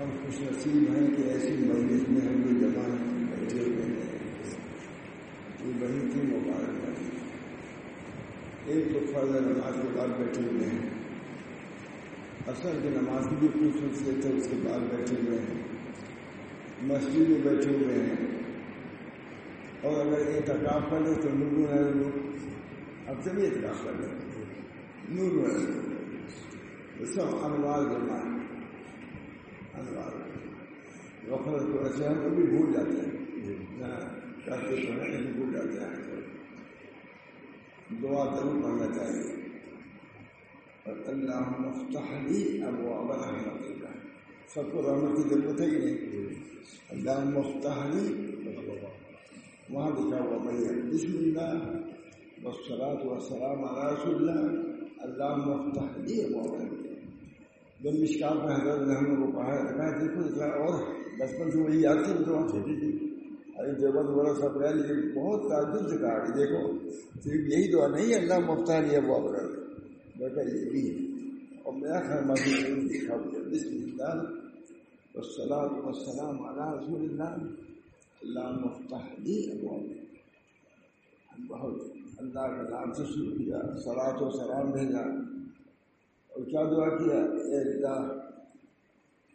ہم خوش نصیب ہیں کہ ایسی مجلس میں ہم یہ جمع بیٹھے ہوئے ہیں۔ یہ بہن کی مبارک بنی ایک تو فرض نماز کے بعد بیٹھے ہوئے ہیں۔ اصل کی نماز کی بھی خصوصیت ہے اس کے بعد بیٹھے ہوئے ہیں۔ مسجد میں بیٹھے ہوئے ہیں۔ اور اگر اعتکاف کر لیں تو نور ہے اب سے بھی اعتکاف کر لیں۔ نور ہے سب انوار جمع۔ وقال الرؤساء يقول لا نعم شرط الصحيح يقول لا تحصل دعاء مرتين اللهم افتح لي ابواب رحمتك فقل رحمتك المتين اللهم افتح لي وهذا هو مريم بسم الله والصلاة والسلام على رسول الله اللهم افتح لي ابواب جب مشکال میں حضرت نے ہم لوگ کو پڑھا رکھا ہے دیکھو اتنا اور بچپن سے وہی یاد تھی تو وہاں چھوٹی تھی۔ ارے دیوبند بڑا سب رہا لیکن بہت تعجب سے کہا، کہ دیکھو، صرف یہی دعا نہیں، اللہ مفتا نہیں ہے وہ ابرر بیٹا یہ بھی ہے۔ اور میرا خیال معافی دیکھا مجھے بسم اللہ والسلام والسلام علی رسول اللہ۔ اللہ مفتح دی ابو بہت اللہ کے نام سے شروع کیا سلاد و سلام بھیجا اور کیا دعا کیا؟ اللہ،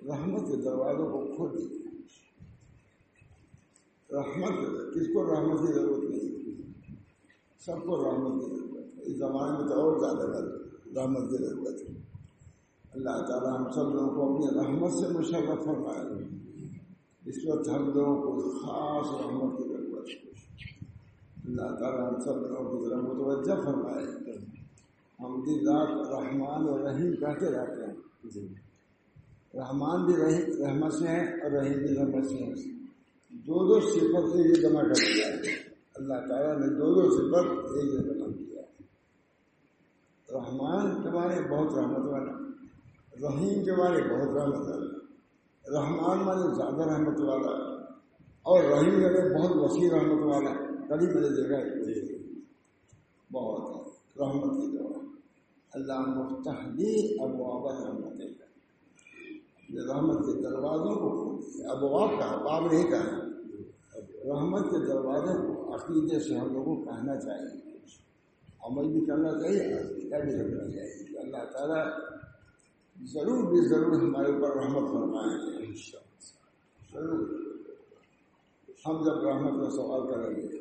رحمت کے دروازوں کو کھول دی رحمت، کس کو رحمت کی ضرورت نہیں؟ سب کو رحمت کی ضرورت ہے۔ اس زمانے میں تو اور زیادہ رحمت کی ضرورت ہے۔ اللہ تعالیٰ ہم سب لوگوں کو اپنی رحمت سے مشرف فرمائے۔ اس وقت ہم لوگوں کو خاص رحمت کی ضرورت ہے۔ اللہ تعالیٰ ہم سب لوگوں کی طرف متوجہ فرمائے۔ ہم دن رات رحمان اور رحیم کہتے رہتے ہیں۔ جی۔ رحمان بھی رحمت سے ہیں اور رحیم بھی رحمت سے ہیں۔ دو دو صفت سے یہ جمع کر دیا ہے۔ اللہ تعالیٰ نے دو دو صفت ایک جگہ کیا ہے۔ رحمان کے بارے بہت رحمت والا رحیم کے بارے بہت رحمت والا رحمان والے زیادہ رحمت والا اور رحیم والے بہت وسیع رحمت والا۔ کبھی نے دیکھا ہے۔ بہت رحمت کی دعا اللہ مفتحلی ابواب رحمت رحمت کے دروازوں کو ابواب کا باب نہیں کہا رحمت کے دروازے کو عقیدے سے ہم لوگوں کو کہنا چاہیے۔ عمل بھی کرنا چاہیے، عقیدہ بھی رکھنا چاہیے۔ کہ اللہ تعالیٰ ضرور بھی ضرور ہمارے اوپر رحمت فرمائیں گے ضرور۔ ہم جب رحمت کا سوال کریں گے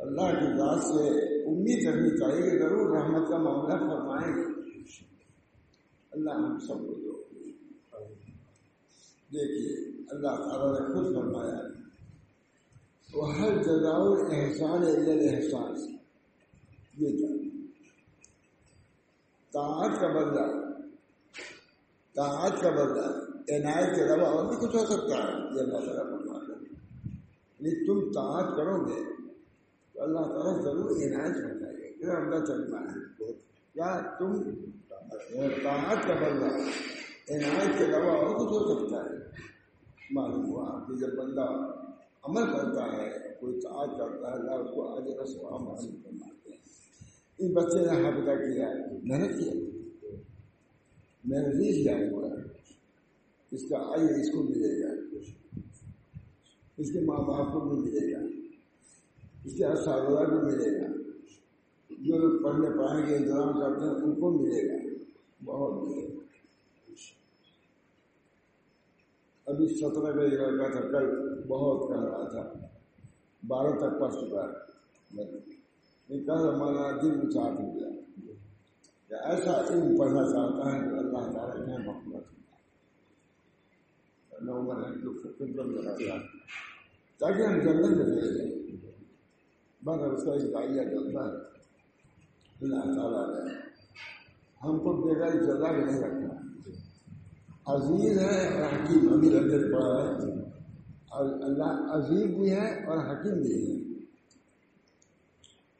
اللہ کی ذات سے امید رکھنی چاہیے کہ ضرور رحمت کا معاملہ فرمائیں۔ گے اللہ ہم سب کو دو دیکھیے، اللہ تعالیٰ نے خود فرمایا وہ ہر جگہ احسان احسان یہ تعت کا بدلہ۔ تعت کا بدلہ۔ عنایت کے علاوہ اور بھی کچھ ہو سکتا ہے۔ یہ اللہ تعالیٰ فرما کر یعنی تم تعت کرو گے تو اللہ تعالیٰ ضرور عنایت ہو جائے گا پھر اندر چلنا ہے۔ کیا تم طاعت کا بندہ عنایت کے علاوہ اور کچھ ہو سکتا ہے۔ معلوم ہوا کہ جب بندہ عمل کرتا ہے، کوئی طاعت کرتا ہے، اللہ اس کو آج رسوا حاصل فرماتے ہیں۔ اس بچے نے ہاں حافظہ کیا، محنت کیا۔ محنت نہیں کیا ہوا۔ ہے اس کا آئی اس کو ملے گا۔ اس کے ماں باپ کو بھی ملے گا۔ اس کے اساتذہ بھی ملے گا۔ جو لوگ پڑھنے پڑھنے کے انتظام کرتے ہیں، ان کو ملے گا۔ بہت ملے گا۔ ابھی سترہ کا لڑکا تھا، کل بہت کہہ رہا تھا۔ بارہ تک پڑھ چکا ہے۔ کل ہمارا دل چاٹ ہو گیا۔ کہ ایسا علم پڑھنا چاہتا ہے کہ اللہ تعالیٰ نے محبت تاکہ ہم جنگل میں چلے جائیں۔ بس اس کا ایک دائیا ہے اللہ تعالیٰ نے ہم کو بغیر جگہ بھی نہیں رکھنا۔ عزیز ہے اور حکیم ابھی رنجر پڑا ہے اور اللہ عزیز بھی ہے اور حکیم بھی ہے۔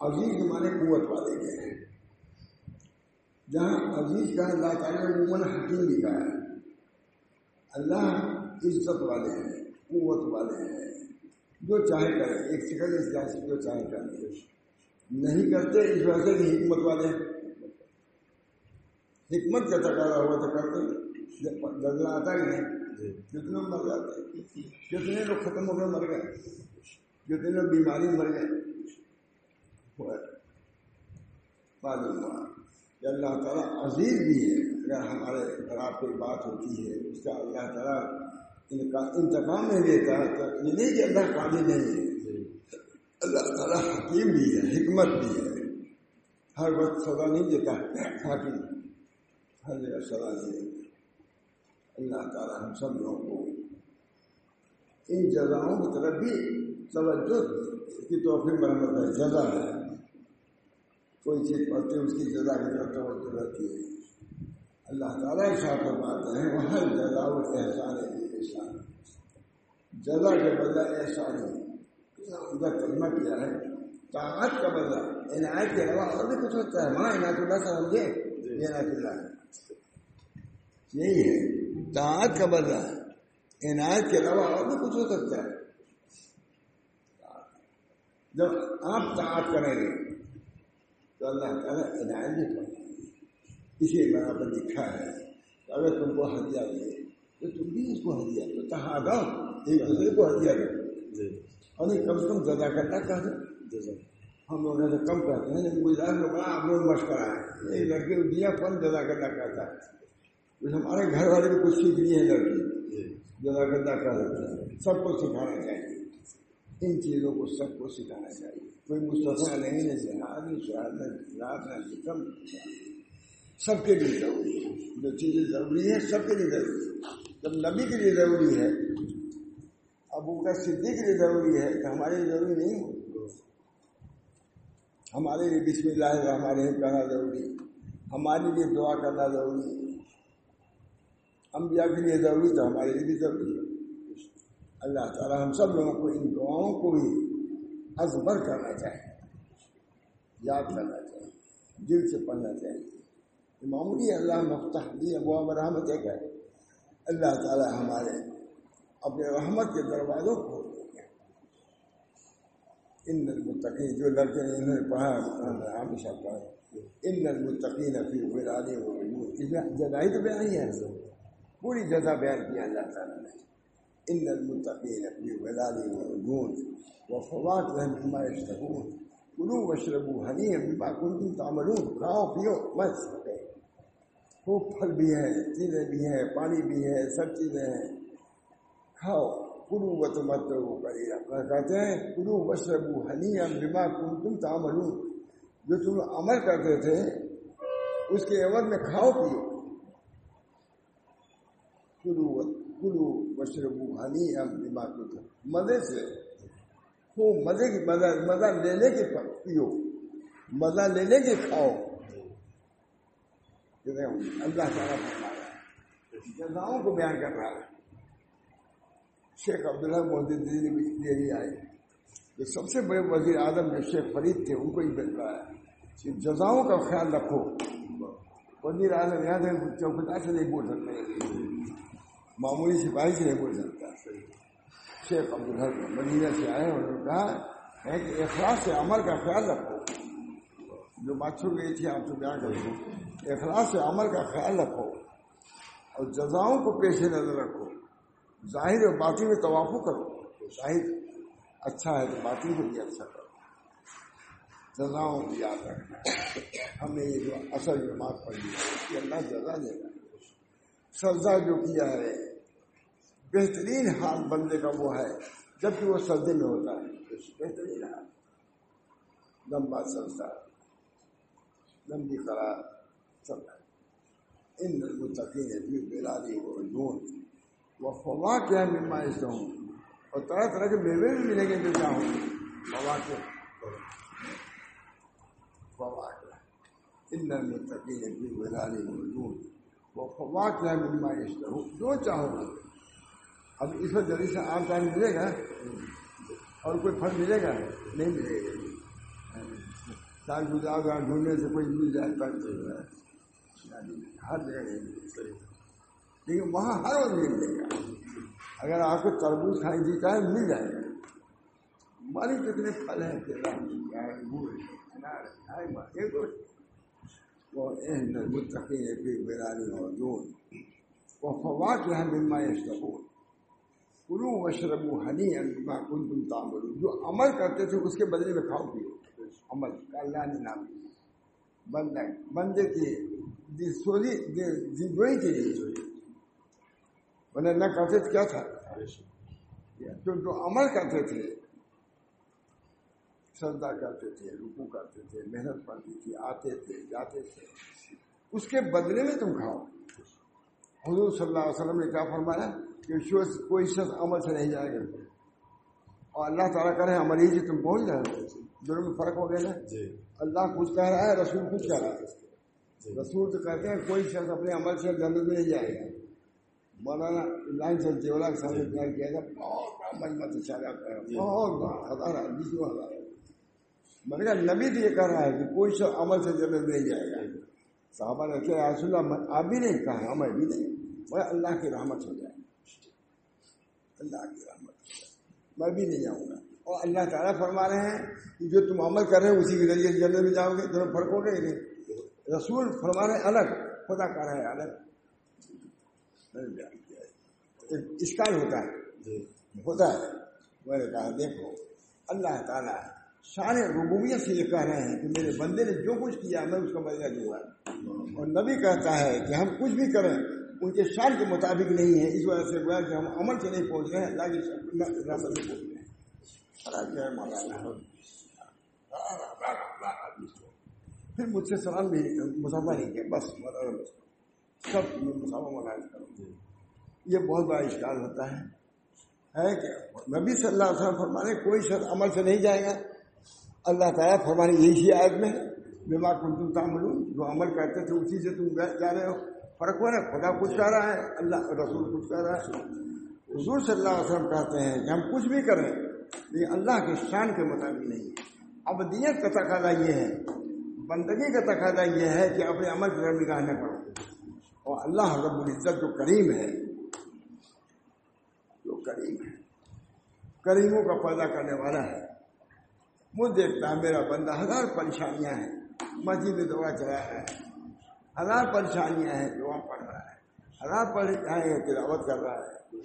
عزیز کے معنی قوت والے کے ہیں۔ جہاں عزیز کا اللہ تعالیٰ عموماً حکیم بھی کہا ہے۔ اللہ عزت والے ہیں، قوت والے ہیں۔ جو چاہے کرے ایک سیکنڈ اس جائے جو چاہے کرے نہیں کرتے اس وجہ سے حکمت والے حکمت کا تقاضا ہوا تو کرتے بدلا آتا ہی نہیں کتنے مر جاتے کتنے لوگ ختم ہو گئے مر گئے۔ کتنے لوگ بیماری مر گئے۔ کہ اللہ تعالیٰ عزیز بھی ہے۔ اگر ہمارے خراب کوئی بات ہوتی ہے اس کا اللہ تعالیٰ انتقام نہیں دیتا یہ نہیں کہ اللہ قابل نہیں ہے۔ اللہ تعالیٰ حکیم بھی ہے، حکمت بھی ہے۔ ہر وقت سزا نہیں دیتا حاکم ہر جگہ سزا نہیں دیتا اللہ تعالیٰ ہم سب لوگوں کو ان جزاؤں کی طرف بھی توجہ کی توفیق مرمت ہے جزا ہے۔ کوئی چیز پڑھتے اس کی جزا کی طرف توجہ رہتی ہے۔ اللہ تعالیٰ اشاعت فرماتے ہیں وہ ہر جزا احسان ہے۔ احسان جزا کے بدلہ احسان ادھر کلمہ کیا ہے؟ طاقت کا بدلہ عنایت کے علاوہ اور بھی کچھ ہوتا ہے۔ ماں عنایت اللہ سمجھے یہ عنایت اللہ ہے۔ یہی ہے۔ طاقت کا بدلہ عنایت کے علاوہ اور بھی کچھ ہو سکتا ہے۔ جب آپ طاقت کریں گے تو اللہ تعالیٰ عنایت بھی کریں اسی بنا پر لکھا ہے اگر تم کو ہدیہ دے تو تم بھی اس کو ہدیہ دو۔ تحادہ ایک دوسرے کو ہدیہ دو۔ اور نہیں کم سے کم زیادہ کرنا کہہ دو ہم لوگ ایسے کم کہتے ہیں لیکن گجرات میں بڑا آپ لوگ مشورہ ہے ایک لڑکے کو دیا فن زیادہ کرنا کہتا ہے ہمارے گھر والے بھی کچھ سیکھ لیے ہیں لڑکی زیادہ کرنا کہہ دیتے ہیں سب کو سکھانا چاہیے۔ ان چیزوں کو سب کو سکھانا چاہیے۔ کوئی مستفا نہیں ہے جہاد شہاد رات نہ سب کے لیے ضروری ہے۔ جو چیزیں ضروری ہے سب کے لیے ضروری ہے جب نبی کے لیے ضروری ہے، ابو کا صدیق کے لیے ضروری ہے تو ہمارے لیے ضروری نہیں ہو۔ ہمارے لیے بسم اللہ ہمارے لیے کہنا ضروری ہمارے لیے دعا کرنا ضروری انبیاء کے لیے ضروری تو ہمارے لیے بھی ضروری ہے۔ اللہ تعالیٰ ہم سب لوگوں کو ان دعاؤں کو ہی ازبر کرنا چاہیے۔ یاد کرنا چاہیے۔ دل سے پڑھنا چاہیے۔ معمولی اللہ مفتح دی ابو رحمت ایک ہے۔ اللہ تعالیٰ ہمارے اپنے رحمت کے دروازوں کو ان المتقین جو لڑکے نے انہوں نے پڑھا ہمیشہ پڑھا ان المتقین فی ولاد و جزائی تو بیان ہی ہے پوری جزا بیان کیا اللہ تعالیٰ نے ان المتقین فی ولاد و وفوات لهم بما يشتهون كلوا واشربوا هنيئا بما كنتم تعملون کھاؤ پیو بس خوب پھل بھی ہے چیزیں بھی ہیں، پانی بھی ہے سب چیزیں ہیں۔ کھاؤ کلو وت مت کہتے ہیں کلو وشربو ہنی بما کن تم تعملون۔ جو تم عمل کرتے تھے، اس کے عوض میں کھاؤ پیو۔ کلو کلو وشربو ہنی بما کن مزے سے، خوب مزے کی، مزہ مزہ لینے کے پیو۔ مزہ لینے کے کھاؤ۔ اللہ تعالیٰ فرما رہا ہے۔ جزاؤں کو بیان کر رہا ہے۔ شیخ عبداللہ مودی دلی بھی دہلی آئے۔ جو سب سے بڑے وزیر اعظم جو شیخ فرید تھے، ان کو ہی مل رہا ہے کہ جزاؤں کا خیال رکھو۔ وزیر اعظم یہاں سے چوکتا سے نہیں بول سکتا معمولی سپاہی سے نہیں بول سکتا۔ شیخ عبدالحق مدینہ سے آئے، انہوں نے کہا ہے کہ اخلاص سے عمل کا خیال رکھو۔ جو بات گئی تھی، آپ سے بیان کروں اخلاص سے عمل کا خیال رکھو اور جزاؤں کو پیش نظر رکھو۔ ظاہر اور باطن میں توافو کرو۔ ظاہر اچھا ہے تو باطن کو بھی اچھا کرو۔ جزاؤں کو یاد رکھنا۔ ہم نے یہ جو اصل جماعت پڑھی ہے، اس کی اللہ جزا دے گا۔ سجدہ جو کیا ہے، بہترین حال بندے کا وہ ہے، جبکہ وہ سجدے میں ہوتا ہے۔ بہترین حال۔ لمبا سجدہ۔ لمبی قرار سب ان المتقین فی بلادی و جون وہ فوا کیا مما اس ہوں اور طرح طرح کے میوے بھی ملیں گے جو چاہوں فوا کے فوا کیا ان المتقین فی بلادی و جون وہ فوا کیا مما اس ہوں جو چاہو۔ گے اب اس وقت جلدی سے آم کام ملے گا۔ اور کوئی پھل ملے گا؟ نہیں ملے گا۔ سال گزار گاہ ڈھونڈنے سے کوئی مل جائے پر ہر جگہ لیکن وہاں ہر وقت مل جائے گا۔ اگر آپ کو تربوز کھائی جی کا ہے مل جائے۔ گا ہماری کتنے پھل ہیں کیلا مل جائے گڑ انار ہے وہ متقی ہے پھر بیرانی اور دون وہ فوات جو ہے بما یشتقون۔ کلو وشربو ہنی بما کنتم تعملون۔ جو عمل کرتے تھے، اس کے بدلے میں کھاؤ پیو۔ عمل اللہ نے نام. بندہ بندے کی سوری دوئی کے لیے انہیں نہ کرتے تھے کیا تھا؟ جو جو عمل کرتے تھے. سجدہ کرتے تھے رکو کرتے تھے محنت پڑتی تھی آتے تھے جاتے تھے. اس کے بدلے میں تم کھاؤ. حضور صلی اللہ علیہ وسلم نے کیا فرمایا؟ کہ کوئی شخص عمل سے نہیں جائے گا. اور اللہ تعالیٰ کرے عمل ہی تم پہنچ جائے دونوں میں فرق ہو گیا نا؟ جی۔ اللہ کچھ کہہ رہا ہے رسول کچھ کہہ رہا ہے۔ جی۔ رسول تو کہتے ہیں کوئی شخص اپنے عمل سے جنت میں نہیں جائے گا۔ مولانا لائن سے جیولا کے ساتھ کیا تھا بہت بڑا مجمع چلا بہت بڑا ہزار بیسوں ہزار میں نے کہا نبی تو یہ کہہ رہا ہے کہ کوئی شخص عمل سے جنت نہیں جائے گا۔ صحابہ نے کہا رسول اللہ آپ بھی نہیں کہا ہمیں بھی نہیں۔ وہ اللہ کی رحمت ہو جائے۔ اللہ کی رحمت ہو جائے۔ میں بھی نہیں جاؤں گا۔ اور اللہ تعالیٰ فرما رہے ہیں کہ جو تم عمل کر رہے ہیں اسی کے ذریعے جنت میں جاؤ گے، تمہیں فرق ہو گئے نہیں۔ رسول فرما رہے ہیں الگ، خدا کر رہے ہیں الگ۔ اسکال ہوتا ہے۔ ہوتا ہے۔ میں نے کہا، دیکھو، اللہ تعالیٰ شان ربوبیت سے یہ کہہ رہے ہیں کہ میرے بندے نے جو کچھ کیا، میں اس کا بدلہ دوں گا اور نبی کہتا ہے کہ ہم کچھ بھی کریں، ان کے شان کے مطابق نہیں ہے۔ اس وجہ سے کہ ہم عمل سے نہیں پہنچ رہے ہیں، اللہ کی رحمت نہیں پہنچ رہے۔ ہیں پھر مجھ سے سلام بھی مسافہ نہیں کیا؟ بس سب مسافہ منائز کروں یہ بہت بڑا اشکال ہوتا ہے۔ ہے کہ نبی صلی اللہ علیہ وسلم فرمانے، کوئی شخص عمل سے نہیں جائے گا۔ اللہ تعالیٰ فرمانے، یہی آیت میں۔ بیمار کن تم تعمل جو عمل کرتے تھے، اسی سے تم جا رہے ہو۔ فرق ہو رہا ہے خدا کچھ کہہ رہا ہے، اللہ رسول کچھ کہہ رہا ہے۔ حضور صلی اللہ علیہ وسلم کہتے ہیں کہ ہم کچھ بھی کریں لیکن اللہ کے شان کے مطابق نہیں اب دیت کا تقاضا یہ ہے، بندگی کا تقاضا یہ ہے کہ اپنے عمل کی نگاہ نہ کرو۔ اور اللہ رب العزت جو کریم ہے، جو کریم ہے، کریموں کا پیدا کرنے والا ہے۔ مجھ دیکھتا ہے میرا بندہ ہزار پریشانیاں ہیں۔ مسجد میں دعا چلا رہا ہے۔ ہزار پریشانیاں ہیں دعا پڑھ رہا ہے۔ ہزار پریشانیاں تلاوت کر رہا ہے۔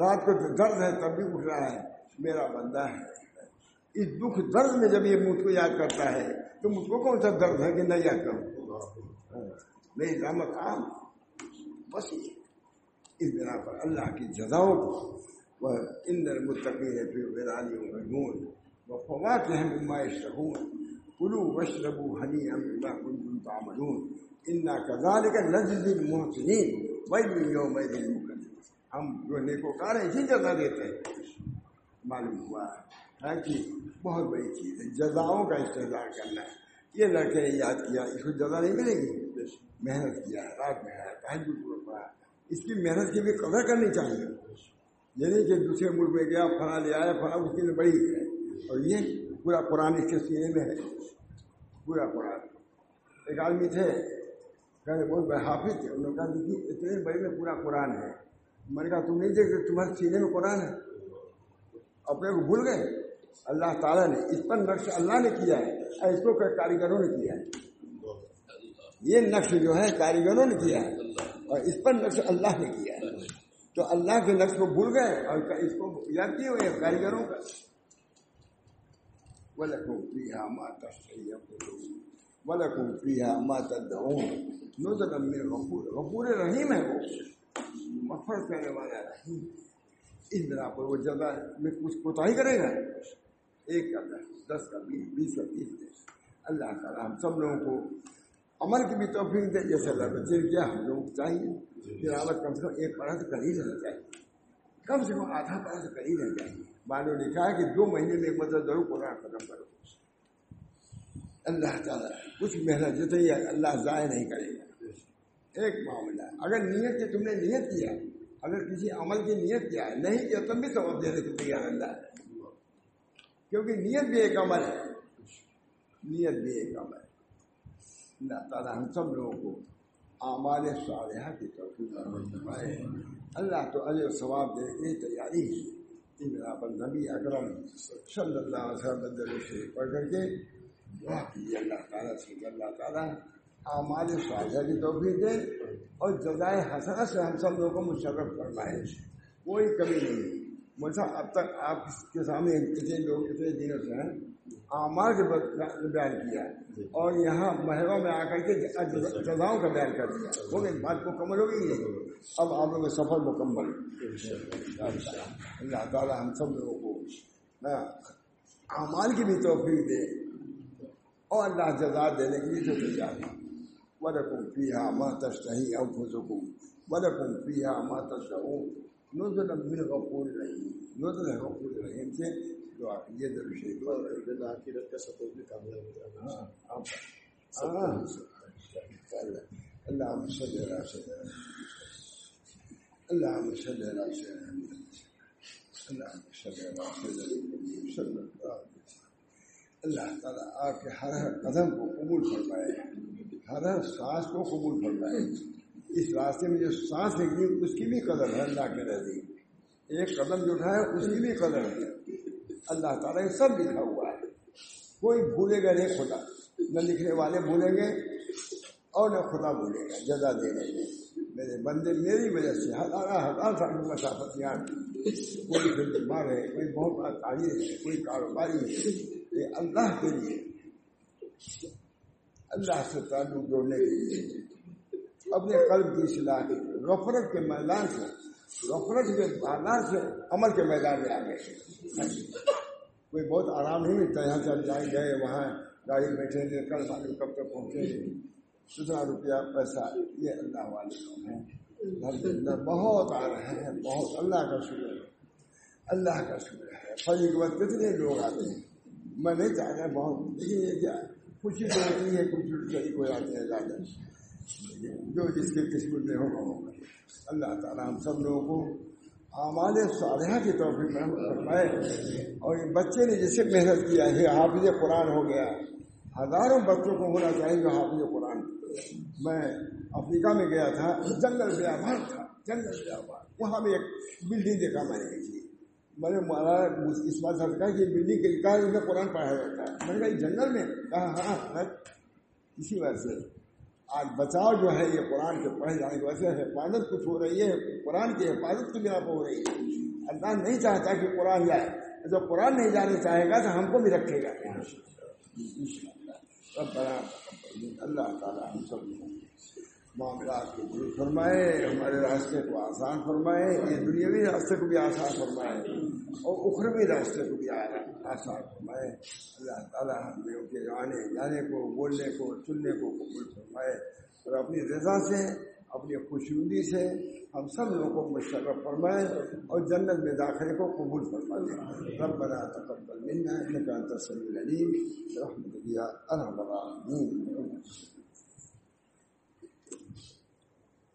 رات کو درد ہے تب بھی اٹھ رہا ہے۔ میرا بندہ ہے۔ اس دکھ درد میں جب یہ مجھ کو یاد کرتا ہے، تو مجھ کو کون سا درد ہے کہ نہیں یاد کروں؟ نہیں رحمت عام بس اس بنا پر اللہ کی جزاؤں کو۔ وہ اندر متقی ہے پھر ویرانی مجمون وفواكه مما يشتهون كلوا واشربوا هنيئا بما كنتم تعملون۔ انا كذلك نجزي المحسنين ويل يومئذ للمكذبين ہم جو نیکوکار ہیں، اسی جزا دیتے ہیں۔ معلوم ہوا ہے کہ بہت بڑی چیز ہے۔ جزاؤں کا استحصال کرنا ہے۔ یہ لڑکے نے یاد کیا، اس کو جزا نہیں ملے گی۔ محنت کیا، رات میں ہے تحجد پڑا۔ اس کی محنت کی بھی قدر کرنی چاہیے۔ یعنی کہ دوسرے ملک میں گیا فلاں لے آیا فلاں اس کی بڑی ہے۔ اور یہ پورا قرآن اس کے سینے میں ہے۔ پورا قرآن۔ ایک آدمی تھے، کہنے بہت بڑے حافظ تھے۔ انہوں نے کہا، دیکھیے، اتنے بڑے میں پورا قرآن ہے۔ میں نے کہا، تم نہیں دیکھتے، تمہارے سینے میں قرآن ہے. اپنے کو بھول گئے۔ اللہ تعالیٰ نے اس پر نقش اللہ نے کیا ہے اس کو کاریگروں نے کیا ہے۔ یہ نقش جو ہے، کاریگروں نے کیا ہے، اور اس پر نقش اللہ نے کیا ہے۔ تو اللہ کے نقش کو بھول گئے، اور اس کو یاد کیے ہوئے کاریگروں کا۔ ولكم فيها ما تشتهي انفسكم ولكم فيها ما تدعون نزلا من غفور غفور رحیم ہے وہ۔ مغفرت کرنے والا رحیم اس بنا پر وہ جگہ میں کچھ کوتا ہی کرے گا ایک کا دس دس کا بیس بیس کا تیس دے۔ اللہ تعالیٰ ہم سب لوگوں کو عمل کی بھی توفیق دے۔ جیسے اللہ بچے کیا، ہم لوگوں کو چاہیے۔ پھر کم سے کم ایک پڑھا سے کر ہی رہنا چاہیے۔ کم سے کم آدھا پڑھا سے کر ہی رہنا چاہیے۔ نے لکھا ہے کہ دو مہینے میں ایک مطلب ضرور قرآن ختم کرو۔ اللہ تعالیٰ کچھ محنت جتنی اللہ ضائع نہیں کرے گا۔ ایک معاملہ اگر نیت کی تم نے نیت کیا، اگر کسی عمل کی نیت کیا ہے، نہیں کیا تب بھی ثواب دینے کو تیار اللہ ہے کیونکہ نیت بھی ایک عمل ہے۔ نیت بھی ایک عمل ہے۔ اللہ تعالیٰ ہم سب لوگوں کو اعمال صالحہ کی توفیق فرمائے۔ اللہ تو اجر ثواب دے کی تیاری ہے۔ پر نبی اکرم صلی اللہ علیہ وسلم پڑھ کر کے دعا کیجیے۔ اللہ تعالیٰ سے، اللہ تعالیٰ اعمال صالحہ کی توفیق دے اور جزائے حسنہ سے ہم سب لوگوں کو مشرف فرمائے۔ کوئی کمی نہیں۔ مجھے اب تک آپ کے سامنے کتنے لوگ کتنے دنوں سے ہیں۔ آمار کے بیان کیا۔ اور یہاں محروں میں آ کر کے جزاؤں کا بیان کر دیا۔ وہ بھی بات مکمل ہو گئی ہے۔ اب آپ لوگ سفر مکمل۔ اللہ تعالیٰ ہم سب لوگوں کو اعمال کی بھی توفیق دے اور اللہ جزا دینے کے لیے جو تیار ولكم فيها ما تشتهي أنفسكم ولكم فيها ما تشاءون نزلا من غفور رحيم نزلا غفور رحيم. سے جو عقیدت اور شیخ اور اللہ آخرت کا سفر میں کامیاب اللهم صل على سيدنا اللهم صل على سيدنا اللهم صل على سيدنا صلی اللہ علیہ وسلم اللہ تعالیٰ آپ کے ہر ہر قدم کو قبول فرمائے. ہر ہر سانس کو قبول فرمائے۔ اس راستے میں جو سانس نکلی اس کی بھی قدر ہے، اللہ کے نزدیک ایک قدم جو اٹھایا اس کی بھی قدر ہے۔ اللہ تعالیٰ یہ سب لکھا ہوا ہے۔ کوئی بھولے گا نہیں خدا۔ نہ لکھنے والے بھولیں گے اور نہ خدا بھولے گا، جزا دے گا میرے بندے، میری وجہ سے ہزار ہزار سال کی مسافت یہاں کوئی بیمار ہے، کوئی بہت بڑا ہے، کوئی کاروباری ہے۔ یہ اللہ کے لیے۔ اللہ سے تعلق جوڑنے کے لیے اپنے قلب کی اصلاح کی۔ غفرت کے میدان سے، غفرت کے میدان سے عمل کے میدان میں آ گئے۔ کوئی بہت آرام نہیں ملتا یہاں سے جائیں گئے وہاں گاڑی بیٹھے گے، کل معلوم کب تک پہنچے گے۔ سترہ روپیہ پیسہ، یہ اللہ والے لوگ ہیں۔ بہت آ رہے ہیں بہت۔ اللہ کا شکر ہے۔ اللہ کا شکر ہے۔ فجر کے بعد کتنے لوگ آتے ہیں؟ میں نہیں چاہتا بہت۔ لیکن یہ کیا؟ خوشی تو ہوتی ہے کچھ صحیح ہو ہیں زیادہ جو جس کے قسمت میں ہوگا ہوگا۔ اللہ تعالیٰ ہم سب لوگوں کو اعمال صالحہ کی توفیق میں فرمائے۔ اور یہ بچے نے جسے محنت کیا ہے، حافظ قرآن ہو گیا۔ ہزاروں بچوں کو ہونا چاہیے جو حافظ قرآن میں افریقہ میں گیا تھا، جنگل بیابان تھا، جنگل بیابان وہاں بھی ایک بلڈنگ دیکھا میں نے کی جی۔ میں نے مارا اس بات کہا کہ بلڈنگ کے کہا میں قرآن پڑھایا جاتا ہے۔ میں نے کہا جنگل میں کہا ہاں اسی وجہ سے۔ آج بچاؤ جو ہے، یہ قرآن کے پڑھے جانے کی وجہ سے حفاظت کچھ ہو رہی ہے، قرآن کی حفاظت کی بنا پر ہو رہی ہے۔ اللہ نہیں چاہتا کہ قرآن جائے۔ جب قرآن نہیں جانے چاہے گا تو ہم کو بھی رکھے گا۔ اللہ تعالیٰ ہم سب معاملات کو دور فرمائے، ہمارے راستے کو آسان فرمائے، یہ دنیاوی راستے کو بھی آسان فرمائے اور اخروی راستے کو بھی آسان فرمائے۔ اللہ تعالیٰ ہم لوگوں کے آنے جانے کو، بولنے کو، سننے کو قبول فرمائے اور اپنی رضا سے، اپنی خوشنودی سے ہم سب لوگوں کو مشرف فرمائے اور جنت میں داخلے کو قبول فرما دیں رب بنا تقبل منا انك انت السميع العليم برحمتك يا ارحم الراحمين